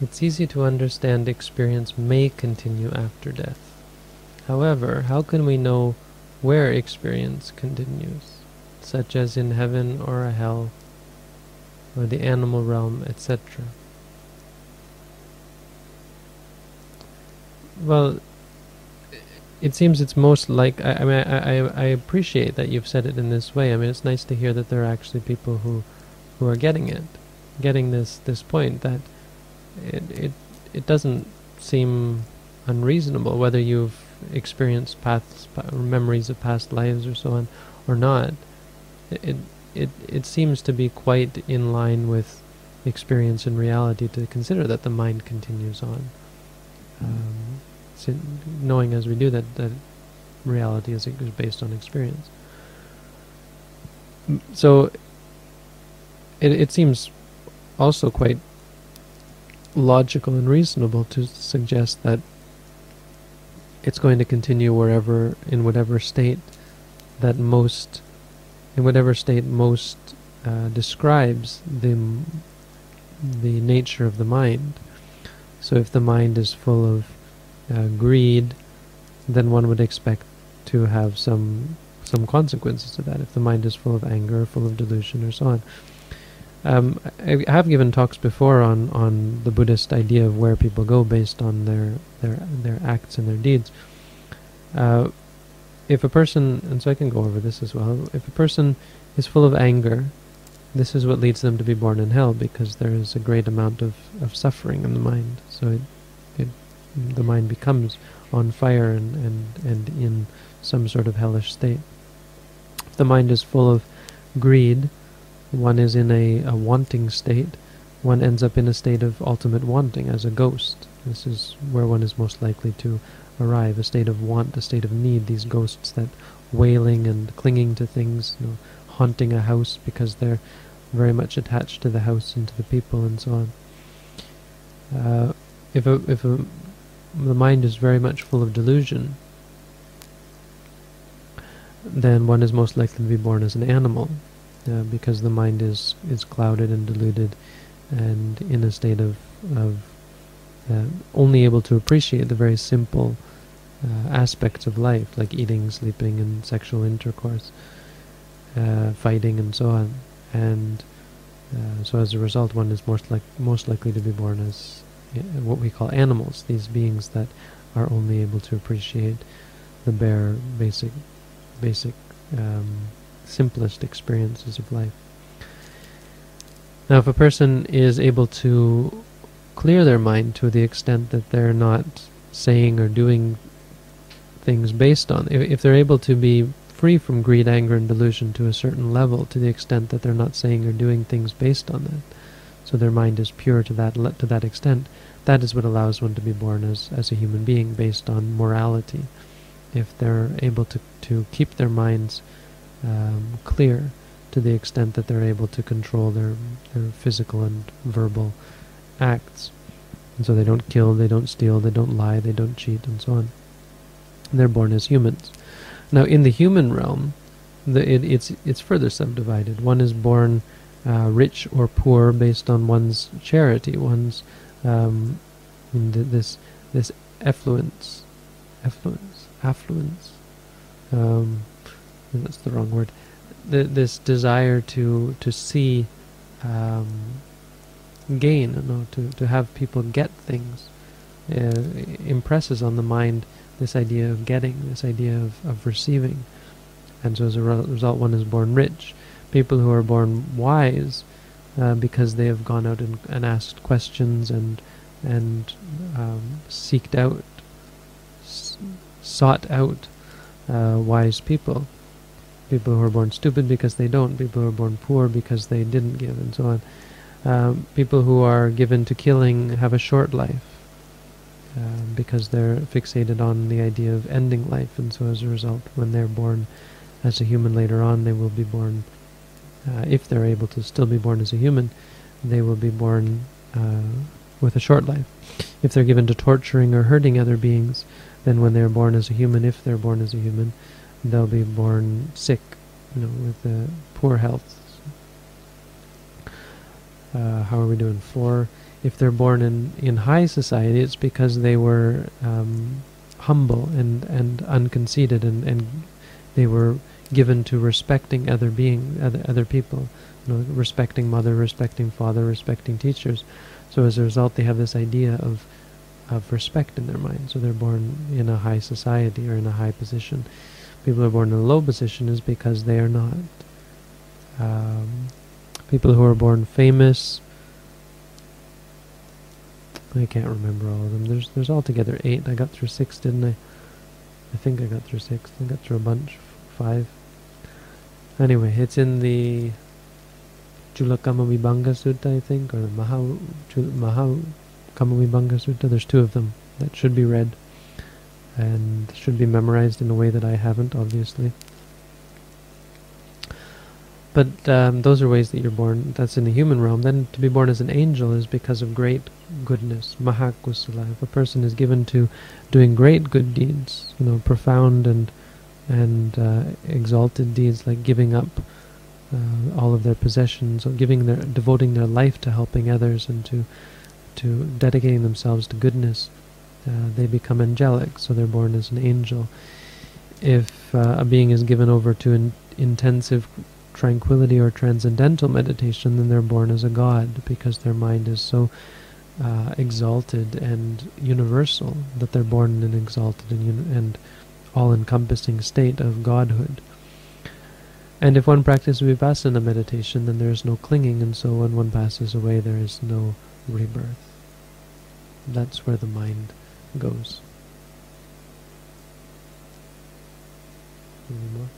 It's easy to understand experience may continue after death. However, how can we know where experience continues, such as in heaven or a hell, or the animal realm, etc.? Well, it seems it's most like I, I mean I, I, I appreciate that you've said it in this way. I mean it's nice to hear that there are actually people who who are getting it, getting this this point that it it it doesn't seem unreasonable whether you've experienced past memories of past lives or so on or not. It it it seems to be quite in line with experience and reality to consider that the mind continues on. Um, knowing as we do that that reality is, is based on experience. So it it seems also quite logical and reasonable to suggest that it's going to continue wherever in whatever state that most in whatever state most uh, describes the the nature of the mind. So if the mind is full of uh, greed, then one would expect to have some some consequences to that. If the mind is full of anger, full of delusion, or so on. Um, I have given talks before on, on the Buddhist idea of where people go based on their their their acts and their deeds. Uh, if a person, and so I can go over this as well, if a person is full of anger, this is what leads them to be born in hell because there is a great amount of, of suffering in the mind. So it, it, the mind becomes on fire and, and, and in some sort of hellish state. If the mind is full of greed, one is in a, a wanting state, one ends up in a state of ultimate wanting as a ghost. This is where one is most likely to arrive, a state of want, a state of need, these ghosts that wailing and clinging to things, you know, haunting a house because they're very much attached to the house and to the people and so on. Uh, if a, if a, the mind is very much full of delusion, then one is most likely to be born as an animal, uh, because the mind is is clouded and deluded, and in a state of of uh, only able to appreciate the very simple uh, aspects of life, like eating, sleeping, and sexual intercourse, uh, fighting, and so on. And uh, so, as a result, one is most like most likely to be born as uh, what we call animals. These beings that are only able to appreciate the bare, basic, basic, um, simplest experiences of life. Now, if a person is able to clear their mind to the extent that they're not saying or doing things based on. If, if they're able to be free from greed, anger, and delusion to a certain level, to the extent that they're not saying or doing things based on that, so their mind is pure to that to that extent, that is what allows one to be born as as a human being based on morality. If they're able to to keep their minds um, clear to the extent that they're able to control their their physical and verbal acts, and so they don't kill, they don't steal, they don't lie, they don't cheat, and so on. They're born as humans. Now, in the human realm, the, it, it's it's further subdivided. One is born uh, rich or poor based on one's charity, one's um, this this effluence, effluence, affluence. Um, that's the wrong word. This desire to to see um, gain, you know, to to have people get things, uh, impresses on the mind this idea of getting, this idea of, of receiving. And so as a re result, one is born rich. People who are born wise, uh, because they have gone out and, and asked questions and and um, seeked out, sought out uh, wise people. People who are born stupid because they don't. People who are born poor because they didn't give, and so on. Um, people who are given to killing have a short life um, because they're fixated on the idea of ending life, and so as a result, when they're born as a human later on, they will be born, uh, if they're able to still be born as a human, they will be born uh, with a short life. If they're given to torturing or hurting other beings, then when they're born as a human, if they're born as a human, they'll be born sick, you know, with uh, poor health. Uh, how are we doing? Four. if they're born in, in high society, it's because they were um, humble and, and unconceited and, and they were given to respecting other being other other people, you know, respecting mother, respecting father, respecting teachers. So as a result, they have this idea of of respect in their mind. So they're born in a high society or in a high position. People who are born in a low position is because they are not. Um, people who are born famous. I can't remember all of them. There's there's altogether eight. I got through six, didn't I? I think I got through six. I got through a bunch. Five. Anyway, it's in the Chulakammavibhanga Sutta, I think, or the Maha, Maha Kammavibhanga Sutta. There's two of them that should be read and should be memorized in a way that I haven't, obviously. But um, those are ways that you're born. That's in the human realm. Then to be born as an angel is because of great goodness, mahakusala. If a person is given to doing great good deeds, you know, profound and and uh, exalted deeds like giving up uh, all of their possessions, or giving their, devoting their life to helping others and to to dedicating themselves to goodness, uh, they become angelic. So they're born as an angel. If uh, a being is given over to in intensive tranquility or transcendental meditation, then they're born as a god because their mind is so uh, exalted and universal that they're born in an exalted and, and all-encompassing state of godhood. And if one practices vipassana meditation, then there is no clinging, and so when one passes away, there is no rebirth. That's where the mind goes. Any more?